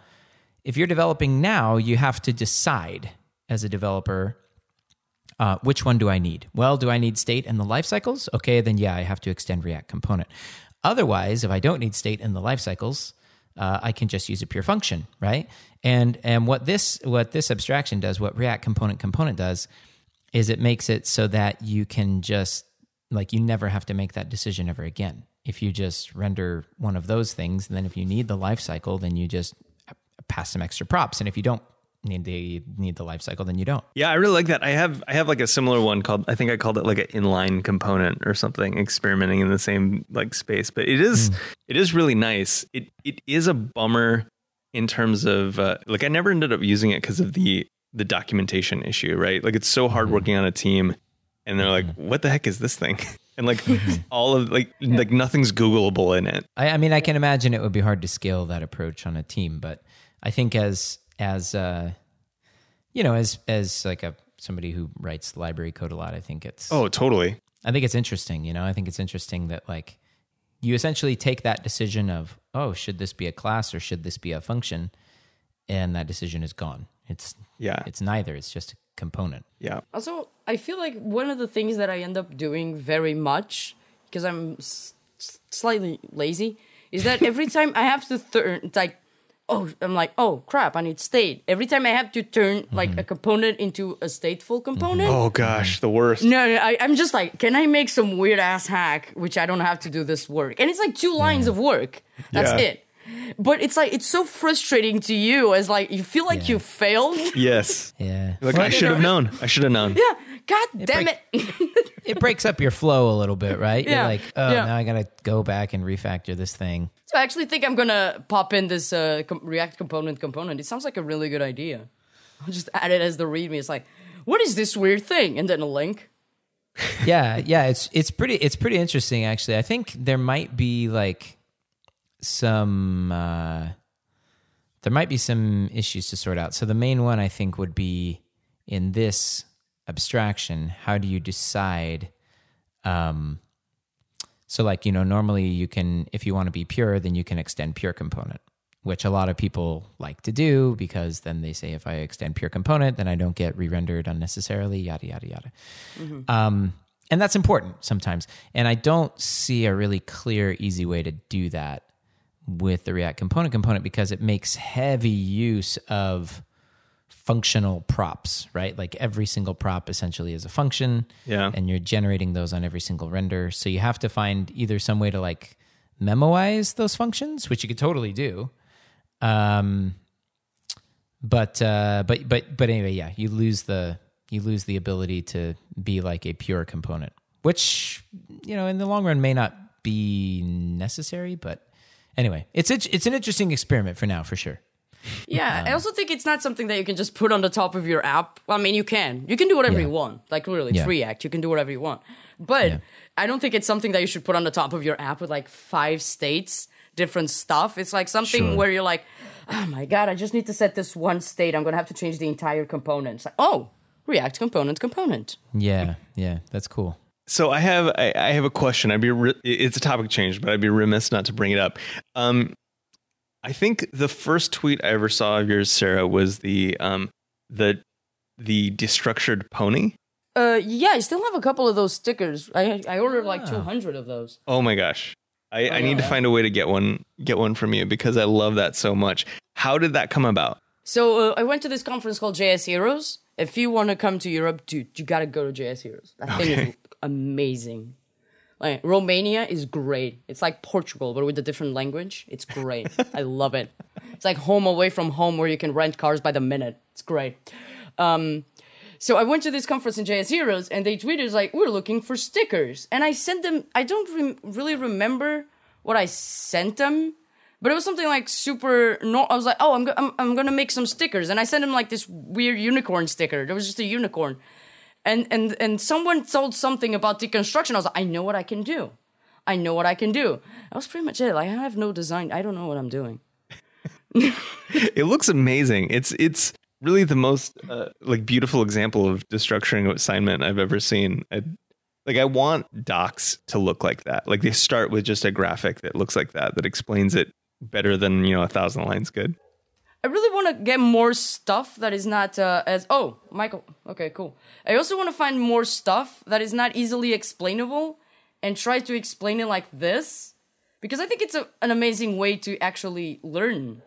if you're developing now, you have to decide as a developer uh, which one do I need? Well, do I need state and the life cycles? Okay, then yeah, I have to extend React component. Otherwise, if I don't need state and the life cycles, uh, I can just use a pure function, right? And and what this what this abstraction does, what React component component does, is it makes it so that you can just like you never have to make that decision ever again. If you just render one of those things, then if you need the life cycle, then you just pass some extra props. And if you don't need the need the life cycle, then you don't. Yeah, I really like that. I have I have like a similar one called I think I called it like an inline component or something, experimenting in the same like space. But it is hmm. it is really nice. It it is a bummer in terms of uh, like I never ended up using it because of the the documentation issue, right? Like it's so hard hmm. working on a team, and they're like, hmm. "What the heck is this thing?" And like all of like like nothing's Googleable in it. I, I mean, I can imagine it would be hard to scale that approach on a team, but I think as as uh, you know, as as like a somebody who writes library code a lot, I think it's Oh, totally. I think it's interesting. You know, I think it's interesting that like you essentially take that decision of oh, should this be a class or should this be a function, and that decision is gone. It's Yeah. it's neither. It's just a component. Yeah. Also, I feel like one of the things that I end up doing very much because I'm s- s- slightly lazy is that every time I have to turn, like, oh, I'm like, oh crap, I need state. Every time I have to turn mm-hmm. like a component into a stateful component. Mm-hmm. Oh gosh, the worst. No, no I, I'm just like, can I make some weird ass hack which I don't have to do this work? And it's like two mm-hmm. lines of work. That's Yeah. it. But it's like it's so frustrating to you as like you feel like Yeah. you failed. Yes. Yeah, Like I should have known. I should have known. Yeah, god damn break- it. it breaks up your flow a little bit, right? Yeah. You're like, oh, Yeah. now I gotta go back and refactor this thing. So I actually think I'm gonna pop in this uh, com- React component component. It sounds like a really good idea. I'll just add it as the README. It's like, what is this weird thing? And then a link. yeah, yeah, it's it's pretty it's pretty interesting actually. I think there might be like some uh there might be some issues to sort out. So the main one I think would be in this abstraction, how do you decide um so like, you know, normally you can if you want to be pure, then you can extend pure component, which a lot of people like to do because then they say if I extend pure component, then I don't get re-rendered unnecessarily, yada yada yada. Um, and that's important sometimes. And I don't see a really clear, easy way to do that with the React component component because it makes heavy use of functional props, right? Like every single prop essentially is a function. Yeah. And you're generating those on every single render. So you have to find either some way to like memoize those functions, which you could totally do. Um, but uh, but but but anyway, yeah, you lose the you lose the ability to be like a pure component, which you know in the long run may not be necessary. But anyway, it's it's an interesting experiment for now, for sure. Yeah, I also think it's not something that you can just put on the top of your app. I mean, you can. You can do whatever Yeah. you want. Like, really, Yeah. it's React. You can do whatever you want. But Yeah. I don't think it's something that you should put on the top of your app with like five states, different stuff. It's like something Sure. where you're like, oh my God, I just need to set this one state. I'm going to have to change the entire component. It's like, oh, React component, component. Yeah, yeah, that's cool. So I have I, I have a question. I'd be re- it's a topic change, but I'd be remiss not to bring it up. Um, I think the first tweet I ever saw of yours, Sara, was the um the the destructured pony. Uh, yeah, I still have a couple of those stickers. I I ordered like 200 of those. Oh my gosh. I, I need to find a way to get one get one from you because I love that so much. How did that come about? So uh, I went to this conference called JS Heroes. If you want to come to Europe, dude, you gotta go to JS Heroes. That thing is amazing. Like Romania is great. It's like Portugal, but with a different language. It's great. I love it. It's like home away from home, where you can rent cars by the minute. It's great. Um, so I went to this conference in JS Heroes, and they tweeted like, "We're looking for stickers," and I sent them. I don't rem- really remember what I sent them, but it was something like super. No, I was like, "Oh, I'm, go- I'm I'm gonna make some stickers," and I sent them like this weird unicorn sticker. There was just a unicorn, and and and someone told something about deconstruction. I was like, "I know what I can do. I know what I can do." That was pretty much it. Like I have no design. I don't know what I'm doing. It looks amazing. It's it's really the most uh, like beautiful example of destructuring assignment I've ever seen. I, like I want docs to look like that. Like they start with just a graphic that looks like that that explains it better than you know a thousand lines could. I really want to get more stuff that is not uh, as oh Michael okay cool. I also want to find more stuff that is not easily explainable and try to explain it like this because I think it's a, an amazing way to actually learn.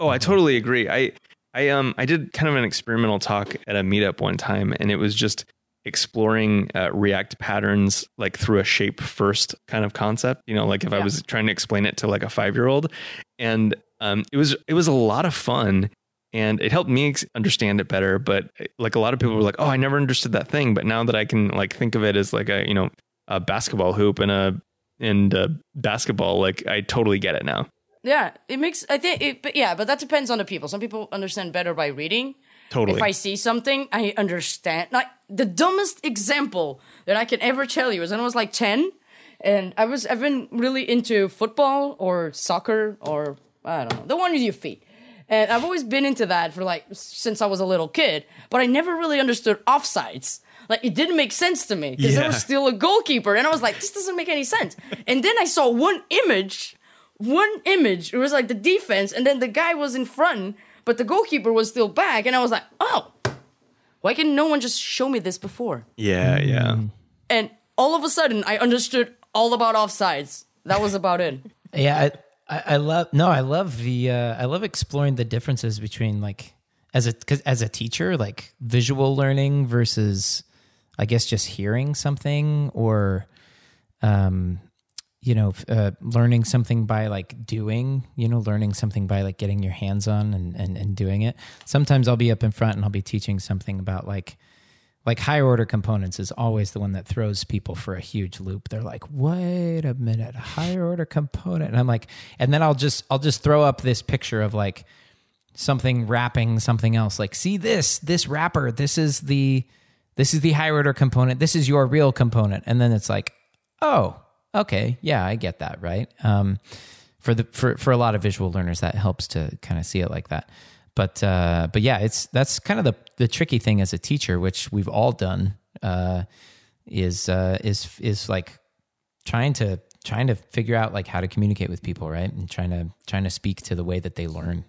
Oh, I totally agree. I I um I did kind of an experimental talk at a meetup one time, and it was just exploring uh, React patterns like through a shape first kind of concept. You know, like if I was trying to explain it to like a five year old, and um it was it was a lot of fun. And it helped me understand it better, but like a lot of people were like, "Oh, I never understood that thing." But now that I can like think of it as like a you know a basketball hoop and a and a basketball, like I totally get it now. Yeah, it makes I think it, but yeah, but that depends on the people. Some people understand better by reading. Totally. If I see something, I understand. Like the dumbest example that I can ever tell you is when I was like ten, and I was I've been really into football or soccer or I don't know the one with your feet, and I've always been into that for like since I was a little kid. But I never really understood offsides. Like it didn't make sense to me because there was still a goalkeeper, and I was like, this doesn't make any sense. And then I saw one image one image. It was like the defense, and then the guy was in front, but the goalkeeper was still back, and I was like, oh, why can no one just show me this before? Yeah, yeah. Mm. And all of a sudden, I understood all about offsides. That was about it. Yeah, I, I, I love no, I love the uh, I love exploring the differences between like as a cause as a teacher, like visual learning versus I guess just hearing something or um you know uh, learning something by like doing you know learning something by like getting your hands on and, and and doing it. Sometimes i'll be up in front and i'll be teaching something about like like higher order components is always the one that throws people for a huge loop. They're like, "Wait a minute, a higher order component." And I'm like, and then I'll just I'll just throw up this picture of like something wrapping something else. Like, "See this, this wrapper, this is the this is the higher order component. This is your real component." And then it's like, "Oh, okay. Yeah, I get that, right?" Um for the for for a lot of visual learners that helps to kind of see it like that but uh, but yeah, it's that's kind of the the tricky thing as a teacher, which we've all done, uh, is uh, is is like trying to trying to figure out like how to communicate with people, right, and trying to trying to speak to the way that they learn.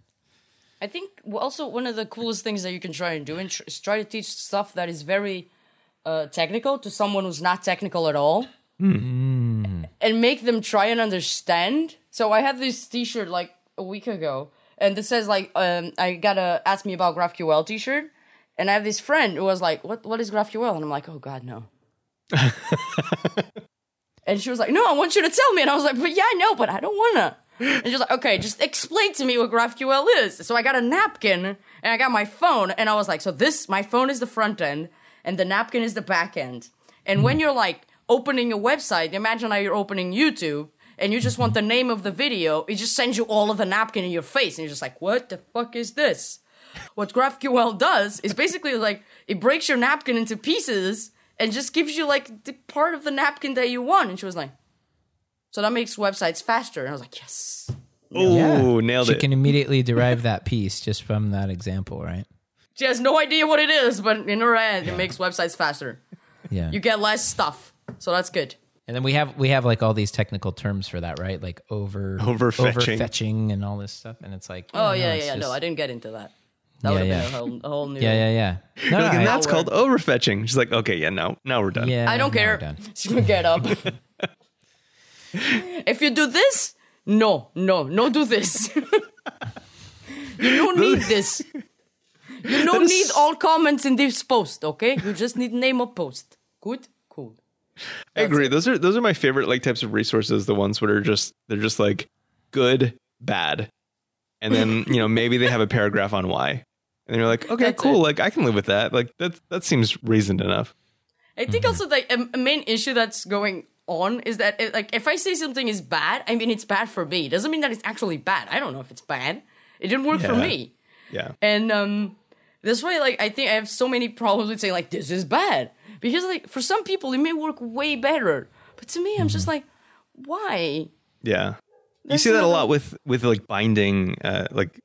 I think also one of the coolest things that you can try and do and tr- is try to teach stuff that is very uh, technical to someone who's not technical at all, and make them try and understand. So I had this T-shirt like a week ago, and this says like um, I got a ask me about GraphQL T-shirt, and I have this friend who was like, "What what is GraphQL?" And I'm like, "Oh God, no." And she was like, no, I want you to tell me. And I was like, but yeah, I know, but I don't wanna. And she's like, okay, just explain to me what GraphQL is. So I got a napkin and I got my phone and I was like, so this, my phone is the front end and the napkin is the back end. And when you're like opening a website, imagine how you're opening YouTube and you just want the name of the video, it just sends you all of the napkin in your face and you're just like, what the fuck is this? What GraphQL does is basically like it breaks your napkin into pieces and just gives you like the part of the napkin that you want. And she was like, so that makes websites faster. And I was like, yes. Oh, nailed She it. She can immediately derive that piece just from that example, right? She has no idea what it is, but in her head, it makes websites faster. Yeah. You get less stuff. So that's good. And then we have we have like all these technical terms for that, right? Like over Overfetching. overfetching and all this stuff. And it's like, Oh, no, yeah, it's yeah, just- No, I didn't get into that. That Yeah, would have yeah. been a whole, a whole new. Yeah, yeah, yeah. No, no, Like, and that's Now called overfetching. She's like, okay, yeah, now now we're done. yeah. I don't care. we're done. Just get up. if you do this, no, no, no, do this. you don't need this. You don't is- need all comments in this post, okay? You just need name of post. Good, cool. I agree. Those are those are my favorite like types of resources. The ones where are just they're just like good, bad, and then you know maybe they have a paragraph on why, and you're like, okay, That's cool. it. Like I can live with that. Like that that seems reasoned enough. I think also like a, main issue that's going on is that it, like if I say something is bad, I mean it's bad for me. It doesn't mean that it's actually bad. I don't know if it's bad. It didn't work for me. Yeah. And um this way like I think I have so many problems with saying like this is bad. Because like for some people it may work way better. But to me I'm just like why? Yeah. You see that a lot with with like binding uh like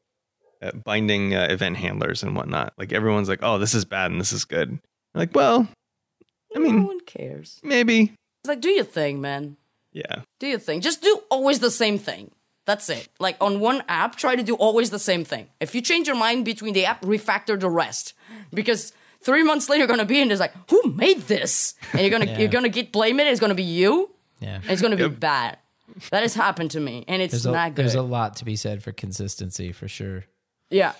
uh, binding uh, event handlers and whatnot. Like everyone's like, "Oh, this is bad and this is good." I'm like, well, I mean no one cares. maybe. It's like do your thing, man. Yeah. Do your thing. Just do always the same thing. That's it. Like on one app, try to do always the same thing. If you change your mind between the app, refactor the rest. Because three months later, you're gonna be in there's like, who made this? And you're gonna Yeah. you're gonna get blame it. It's gonna be you. Yeah. And it's gonna be bad. That has happened to me, and it's There's a, not good. there's a lot to be said for consistency for sure. yeah,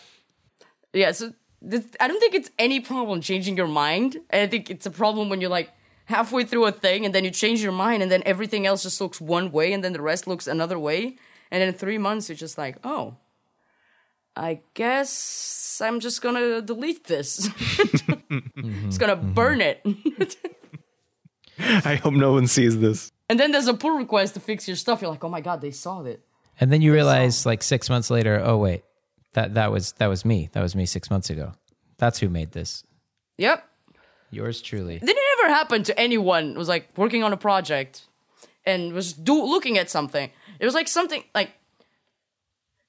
yeah. So this, I don't think it's any problem changing your mind. And I think it's a problem when you're like halfway through a thing, and then you change your mind, and then everything else just looks one way, and then the rest looks another way. And in three months, you're just like, oh, I guess I'm just gonna delete this. It's gonna mm-hmm. burn it. I hope no one sees this. and then there's a pull request to fix your stuff. You're like, oh my god, they saw it. And then you realize like six months later, oh wait, that that was that was me. That was me six months ago. That's who made this. Yep. Yours truly. Did it ever happen to anyone who was like working on a project and was do looking at something? It was like something like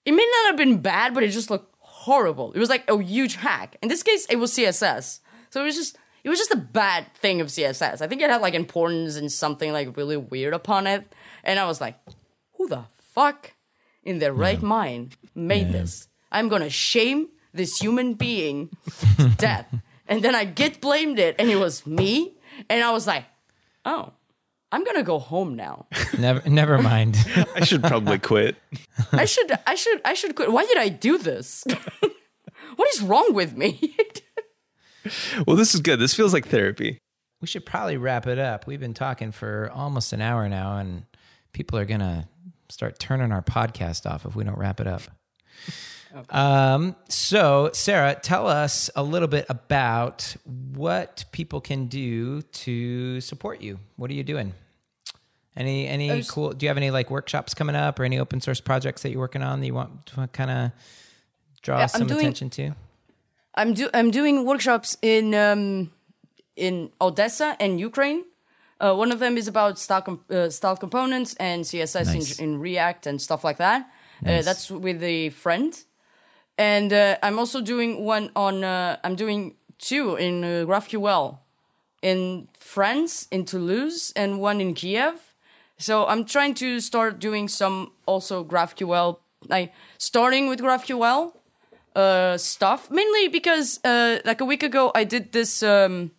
it may not have been bad, but it just looked horrible. It was like a huge hack. In this case, it was CSS. So it was just it was just a bad thing of CSS. I think it had like importance and something like really weird upon it. And I was like, who the fuck in their right mind made this? I'm gonna shame this human being to death. and then I get blamed it, and it was me. And I was like, oh, I'm gonna go home now. never never mind. I should probably quit. I should, I should, I should quit. Why did I do this? what is wrong with me? Well, this is good. This feels like therapy. we should probably wrap it up. We've been talking for almost an hour now, and people are gonna start turning our podcast off if we don't wrap it up. Um, so, Sara, tell us a little bit about what people can do to support you. What are you doing? Any any There's- cool? Do you have any like workshops coming up or any open source projects that you're working on that you want to kind of draw Yeah, some doing- attention to? I'm do, I'm doing workshops in um, in Odessa and Ukraine. Uh, one of them is about style, uh, style components and CSS Nice. in, in React and stuff like that. Uh, that's with a friend. And uh, I'm also doing one on, uh, I'm doing two in uh, GraphQL in France, in Toulouse, and one in Kiev. So I'm trying to start doing some also GraphQL, like starting with GraphQL uh, stuff, mainly because uh, like a week ago I did this, um,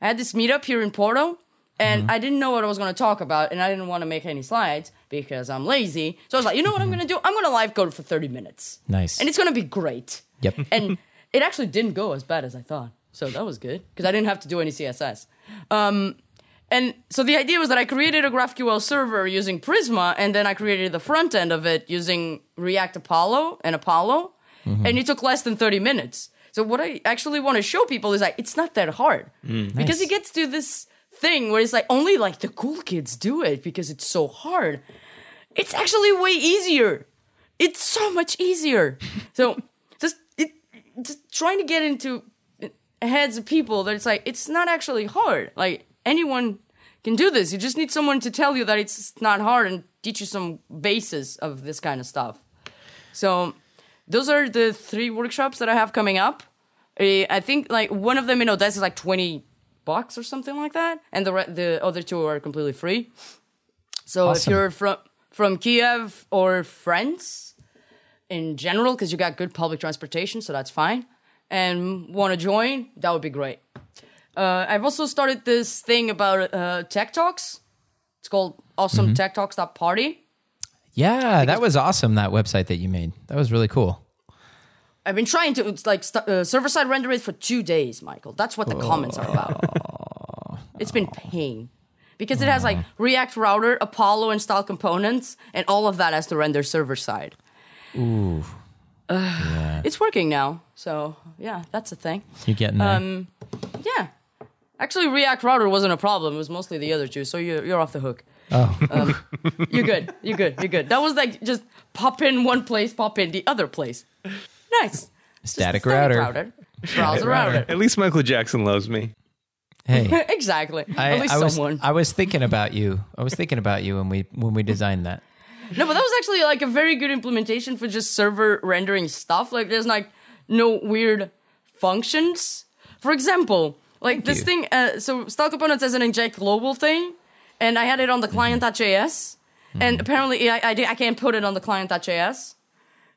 I had this meetup here in Porto, and Mm-hmm. I didn't know what I was going to talk about, and I didn't want to make any slides because I'm lazy. So I was like, you know what I'm going to do? I'm going to live code for 30 minutes. Nice. And it's going to be great. Yep. and it actually didn't go as bad as I thought. So that was good because I didn't have to do any CSS. Um, And so the idea was that I created a GraphQL server using Prisma, and then I created the front end of it using React Apollo and Apollo, mm-hmm. and it took less than 30 minutes. So what I actually want to show people is like it's not that hard mm. because it gets to this thing where it's like only like the cool kids do it because it's so hard. It's actually way easier. It's so much easier. so just it, just trying to get into heads of people that it's like it's not actually hard. Like anyone can do this. You just need someone to tell you that it's not hard and teach you some basis of this kind of stuff. So those are the three workshops that I have coming up. Eh, I think like one of them in Odessa is like twenty bucks or something like that, and the re- the other two are completely free. So if you're from from Kiev or France in general, because you got good public transportation, so that's fine, and want to join, that would be great. Uh, I've also started this thing about uh, tech talks. It's called Awesome Tech Talks Party. Yeah, that was awesome. That website that you made. That was really cool. I've been trying to like st- uh, server side render it for two days, Michael. That's what the comments are about. It's been pain because it has like React router, Apollo, and style components, and all of that has to render server side. Ooh. It's working now, so yeah, that's the thing. You're getting there. Um, yeah, actually, React router wasn't a problem. It was mostly the other two, so you're you're off the hook. oh, Um, you're good. You're good. You're good. That was like just pop in one place, pop in the other place. Nice. Just Static a router. Browser router. At least Michael Jackson loves me. hey. exactly. I, At least I was, someone. I was thinking about you. I was thinking about you when we when we designed that. no, but that was actually like a very good implementation for just server rendering stuff. Like there's like no weird functions. For example, like this you. thing. Uh, so Style Components has an inject global thing, and I had it on the client.js, mm-hmm. mm-hmm. and apparently I, I, I can't put it on the client.js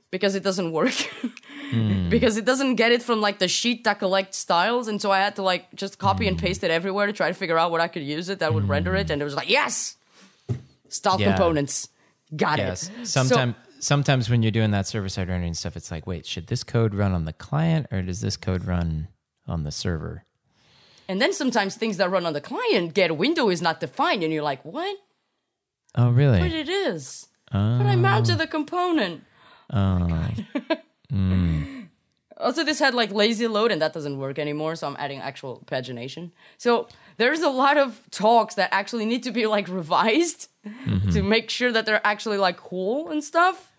because it doesn't work. Mm. because it doesn't get it from like the sheet that collects styles, and so I had to like just copy and mm. paste it everywhere to try to figure out what I could use it that would render it, mm. and it was like yes, style Yeah. components, got Yes. it. Sometimes sometimes when you're doing that server side rendering stuff, it's like, wait, should this code run on the client or does this code run on the server? And then sometimes things that run on the client get window is not defined, and you're like, what? Oh, really? But it is. But I ah. mounted the component. Ah. Oh, hmm. Also, this had like lazy load, and that doesn't work anymore. So I'm adding actual pagination. So there's a lot of talks that actually need to be like revised mm-hmm. to make sure that they're actually like cool and stuff.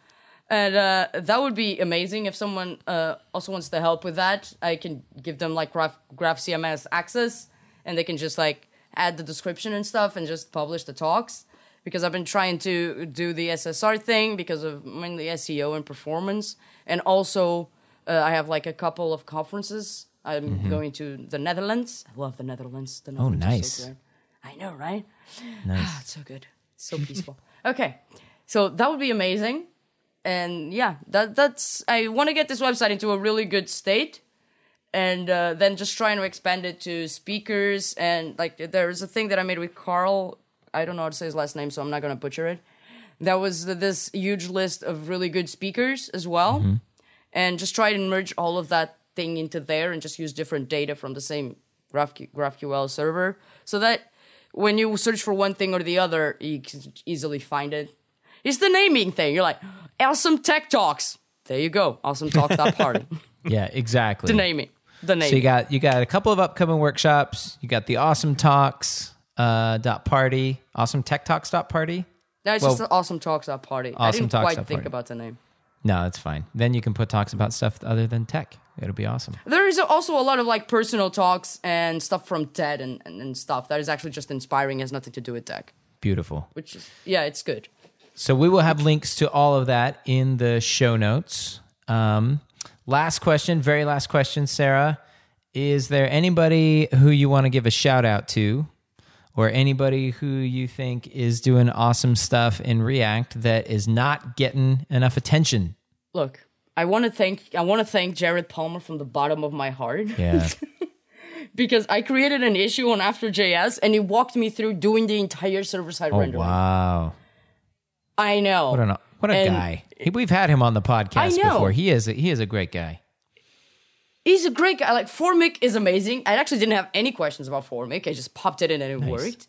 And uh, that would be amazing if someone uh, also wants to help with that. I can give them like Graph, Graph CMS access, and they can just like add the description and stuff, and just publish the talks. Because I've been trying to do the SSR thing because of mainly SEO and performance, and also uh, I have like a couple of conferences. I'm going to the Netherlands. I love the Netherlands. The Netherlands are nice. so. I know, right? nice. It's so good. So peaceful. okay. So that would be amazing. And yeah, that that's I want to get this website into a really good state and uh, then just trying to expand it to speakers and like there's a thing that I made with Carl. I don't know how to say his last name, so I'm not going to butcher it. That was th- this huge list of really good speakers as well. And just try to merge all of that thing into there and just use different data from the same GraphQ- GraphQL server so that when you search for one thing or the other, you can easily find it. It's the naming thing. You're like, awesome tech talks. There you go. Awesome talks dot party. Yeah, exactly. the naming. The naming. So you got you got a couple of upcoming workshops. You got the awesome talks uh, dot party, awesome tech talks dot party. no, it's well- just the awesome talks dot party. I didn't Talks quite think party. about the name. No, that's fine. Then you can put talks about stuff other than tech. It'll be awesome. There is also a lot of like personal talks and stuff from TED and, and, and stuff that is actually just inspiring, has nothing to do with tech. Beautiful. Which is yeah, it's good. So we will have links to all of that in the show notes. Um, last question, very last question, Sara. Is there anybody who you want to give a shout out to, or anybody who you think is doing awesome stuff in React that is not getting enough attention? Look, I want to thank I want to thank Jared Palmer from the bottom of my heart Yeah. because I created an issue on After.js and he walked me through doing the entire server side oh rendering. wow. I know. What a what a And- guy. He, we've had him on the podcast before. He is a, he is a great guy. he's a great guy. Like Formik is amazing. I actually didn't have any questions about Formik. I just popped it in and it worked.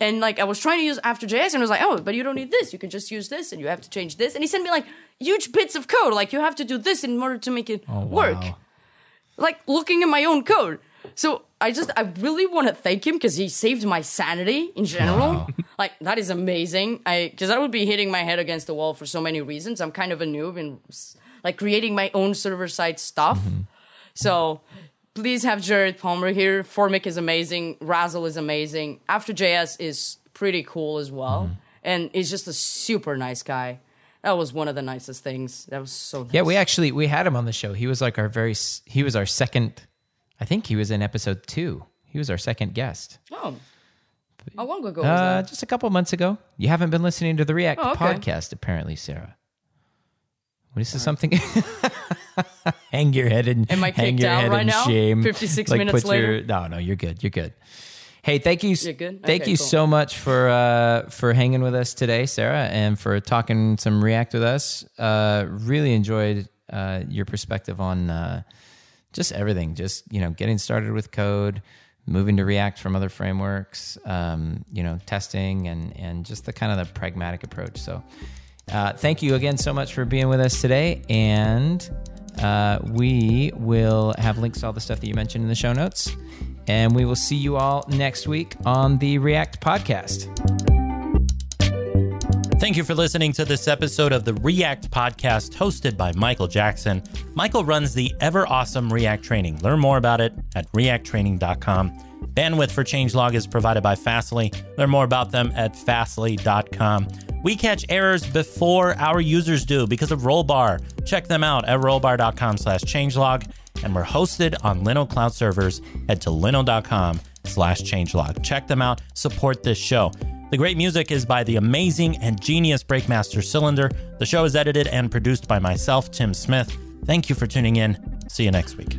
And like I was trying to use After.js and I was like, oh, but you don't need this. You can just use this and you have to change this. And he sent me like huge bits of code. Like you have to do this in order to make it oh, work. wow. Like looking at my own code. So I just I really want to thank him because he saved my sanity in general. Like that is amazing. I because I would be hitting my head against the wall for so many reasons. I'm kind of a noob in like creating my own server side stuff. Mm-hmm. So please have Jared Palmer here. Formik is amazing. Razzle is amazing. After.js is pretty cool as well. Mm-hmm. And he's just a super nice guy. That was one of the nicest things. That was so nice. Yeah, we actually we had him on the show. He was like our very he was our second. I think he was in episode two. He was our second guest. Oh. How long ago was Uh, that? just a couple months ago. You haven't been listening to the React Oh, okay. podcast, apparently, Sara. What is this something? hang your head in. Am I hang your out head right in now? Shame. 56 Like, minutes put your- later? no, no, you're good. You're good. Hey, thank you. You're good? Thank Okay, you cool. so much for uh, for hanging with us today, Sara, and for talking some React with us. Uh, really enjoyed uh, your perspective on uh, just everything. Just you know, getting started with code, moving to React from other frameworks, um, you know, testing, and and just the kind of the pragmatic approach. So, uh, thank you again so much for being with us today, and uh, we will have links to all the stuff that you mentioned in the show notes. And we will see you all next week on the React podcast. Thank you for listening to this episode of the React Podcast hosted by Michael Jackson. Michael runs the ever awesome React training. Learn more about it at reacttraining.com. Bandwidth for Changelog is provided by Fastly. Learn more about them at fastly.com. We catch errors before our users do because of Rollbar. Check them out at rollbar.com slash changelog. And we're hosted on Linode Cloud servers. Head to linode.com slash changelog. Check them out. Support this show. The great music is by the amazing and genius Breakmaster Cylinder. The show is edited and produced by myself, Tim Smith. Thank you for tuning in. See you next week.